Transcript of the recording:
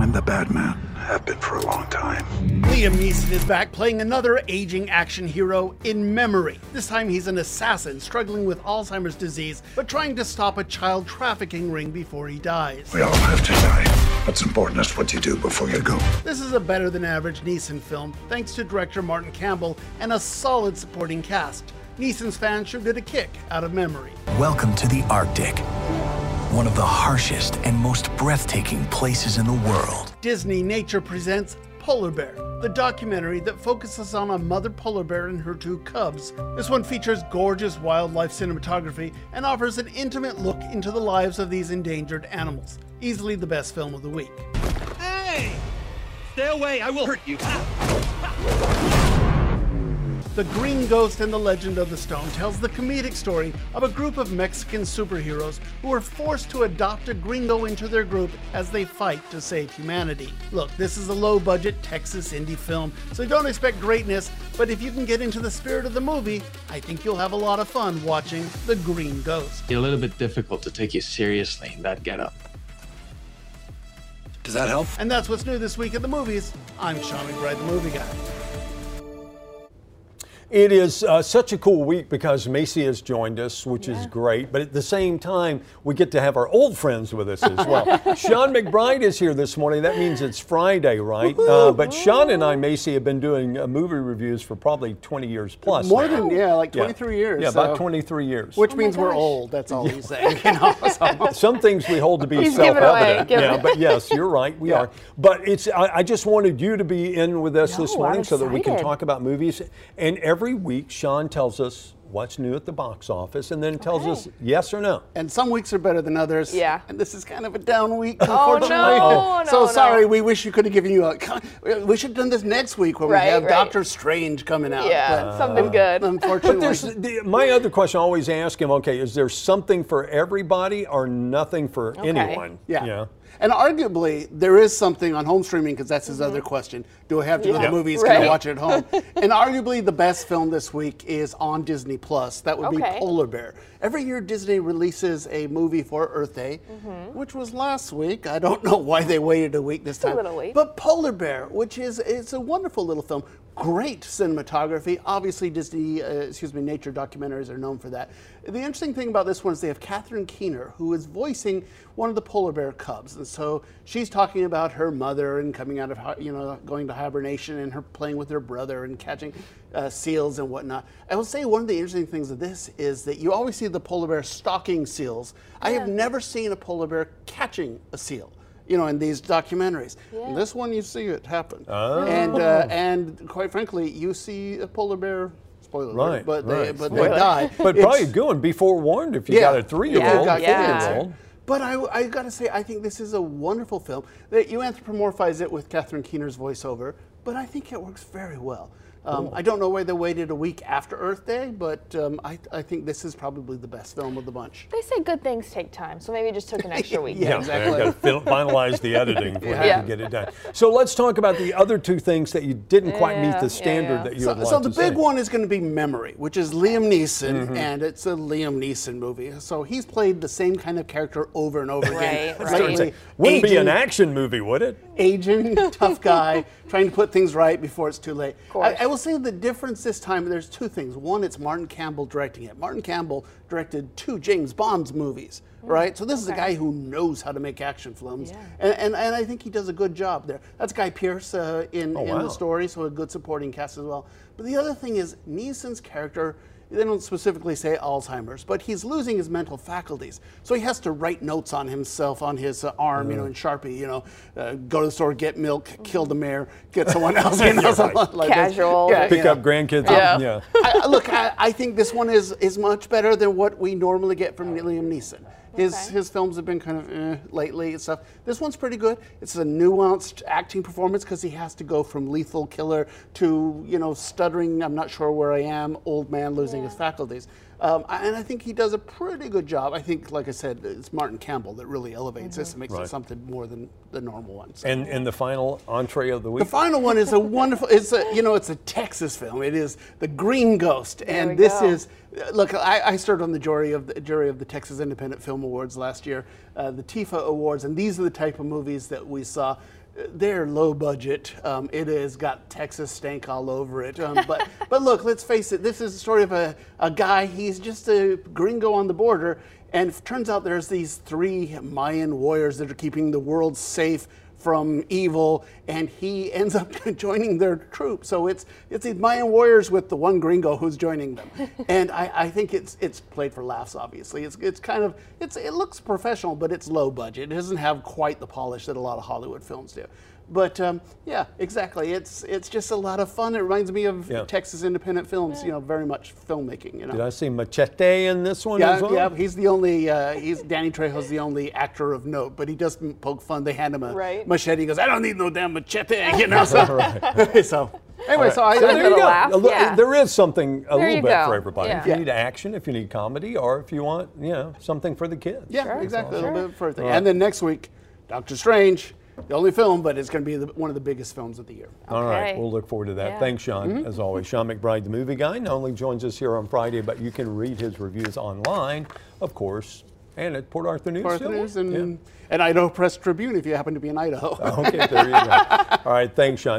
I'm the bad man. Have been for a long time. Liam Neeson is back playing another aging action hero in memory. This time he's an assassin struggling with Alzheimer's disease, but trying to stop a child trafficking ring before he dies. We all have to die. What's important is what you do before you go. This is a better than average Neeson film, thanks to director Martin Campbell and a solid supporting cast. Neeson's fans should get a kick out of memory. Welcome to the Arctic, one of the harshest and most breathtaking places in the world. Disneynature presents Polar Bear, the documentary that focuses on a mother polar bear and her two cubs. This one features gorgeous wildlife cinematography and offers an intimate look into the lives of these endangered animals. Easily the best film of the week. Hey! Stay away, I will hurt you. The Green Ghost and the Legend of the Stone tells the comedic story of a group of Mexican superheroes who are forced to adopt a gringo into their group as they fight to save humanity. Look, this is a low budget Texas indie film, so don't expect greatness, but if you can get into the spirit of the movie, I think you'll have a lot of fun watching The Green Ghost. It's a little bit difficult to take you seriously in that getup. Does that help? And that's what's new this week at the movies. I'm Sean McBride, the movie guy. It is uh, such a cool week because Macy has joined us, which is great. But at the same time, we get to have our old friends with us as well. Sean McBride is here this morning. That means it's Friday, right? Uh, but Sean and I, Macy, have been doing uh, movie reviews for probably 20 years plus. More now. than, yeah, like Yeah. 23 years. Yeah, about 23 years. Which means we're old, that's all he's saying. You know? so- Some things we hold to be He's giving away, self-evident. Yeah, but yes, you're right. We Yeah. are. But it's. I, I just wanted you to be in with us this morning so that we can talk about movies. And every week, Sean tells us what's new at the box office, and then tells Okay. us yes or no. and some weeks are better than others. Yeah. And this is kind of a down week, Oh, unfortunately. no, so no, sorry, no. we wish you could have given you a. We should have done this next week when Right, we have right. Doctor Strange coming out. Yeah, something uh, good. Unfortunately, But there's my other question. I always ask him. Okay, is there something for everybody or nothing for anyone? yeah. Yeah. And arguably, there is something on home streaming because that's his other question. Do I have to go to Mm-hmm. The movies? Can I watch it at home? and arguably, the best film this week is on Disney Plus. That would be Polar Bear. Every year, Disney releases a movie for Earth Day, which was last week. I don't know why they waited a week this Mm-hmm. a time. little late. But Polar Bear, which is it's a wonderful little film. Great cinematography. Obviously, Disney, uh, excuse me, nature documentaries are known for that. The interesting thing about this one is they have Catherine Keener, who is voicing one of the polar bear cubs, and so she's talking about her mother and coming out of you know going to hibernation and her playing with her brother and catching uh, seals and whatnot. I will say one of the interesting things of this is that you always see the polar bear stalking seals. I have never seen a polar bear catching a seal you know, in these documentaries. In this one, you see it happen. And uh, and quite frankly, you see a polar bear. Spoiler alert, Right, but they right. but they die. But It's- probably good. Be forewarned if you got a three-year-old. if you've got Yeah. kids. four-year-old. But I, I got to say, I think this is a wonderful film. That you anthropomorphize it with Catherine Keener's voiceover, but I think it works very well. Um, I don't know why they waited a week after Earth Day, but um, I, I think this is probably the best film of the bunch. They say good things take time, so maybe it just took an extra week. Yeah. Yeah, exactly. Got to fin- finalize the editing for Yeah. you to get it done. So let's talk about the other two things that you didn't quite meet the standard yeah. that you So, would so the to big say. one is going to be Memory, which is Liam Neeson, Mm-hmm. and it's a Liam Neeson movie. So he's played the same kind of character over and over again. Right, It's right. like Wouldn't be an action movie, would it? aging tough guy trying to put things right before it's too late. I, course. I will say the difference this time, there's two things. One, it's Martin Campbell directing it. Martin Campbell directed two James Bond movies, right? So this is a guy who knows how to make action films. Yeah. And, and, and I think he does a good job there. That's Guy Pearce uh, in, Oh, in wow. the story, so a good supporting cast as well. But the other thing is Neeson's character they don't specifically say Alzheimer's, but he's losing his mental faculties. So he has to write notes on himself on his uh, arm, you know, in Sharpie, you know, uh, go to the store, get milk, kill the mayor, get someone else, you know, something like this. Casual. Yeah, Pick yeah. up grandkids. Yeah. yeah. I, I- look, I, I think this one is is much better than what we normally get from Liam Neeson. His Okay. his films have been kind of eh, lately and stuff. This one's pretty good. It's a nuanced acting performance because he has to go from lethal killer to you know stuttering. I'm not sure where I am. Old man losing his faculties. Um, and I think he does a pretty good job. I think, like I said, it's Martin Campbell that really elevates this and makes Right. it something more than the normal ones. And and the final entree of the week. The final one is a wonderful. It's a you know it's a Texas film. It is The Green Ghost, we and this go. is look. I, I served on the jury of the jury of the Texas Independent Film Awards last year, uh, the TIFA Awards, and these are the type of movies that we saw. They're low budget. Um, it has got Texas stank all over it. Um, but but look, let's face it. This is the story of a, a guy. He's just a gringo on the border, and it turns out there's these three Mayan warriors that are keeping the world safe from evil, and he ends up joining their troop. So it's it's these Mayan warriors with the one gringo who's joining them, and I, I think it's it's played for laughs. Obviously, it's it's kind of it's it looks professional, but it's low budget. It doesn't have quite the polish that a lot of Hollywood films do. But um, yeah, exactly. It's it's just a lot of fun. It reminds me of Yeah. Texas independent films. You know, very much filmmaking. You know. Did I see Machete in this one Yeah, as well? yeah, he's the only. Uh, he's Danny Trejo's the only actor of note, but he does poke fun. They hand him a Right. Machete. He goes, "I don't need no damn machete," you know. So, so anyway, so I, So I there bit you go. laugh, A yeah. There is something a There little bit go. for everybody. If you need action, if you need comedy, or if you want, you know, something for the kids. yeah, Sure, exactly, a sure. little bit for everything. All right. And then next week, Doctor Strange, the only film, but it's going to be the, one of the biggest films of the year. All right, we'll look forward to that. Yeah. Thanks, Sean, Mm-hmm. as always. Sean McBride, the movie guy, not only joins us here on Friday, but you can read his reviews online, of course, and at Port Arthur News. Port. Arthur News and, Yeah. and Idaho Press Tribune if you happen to be in Idaho. Okay, there you go. All right, thanks, Sean.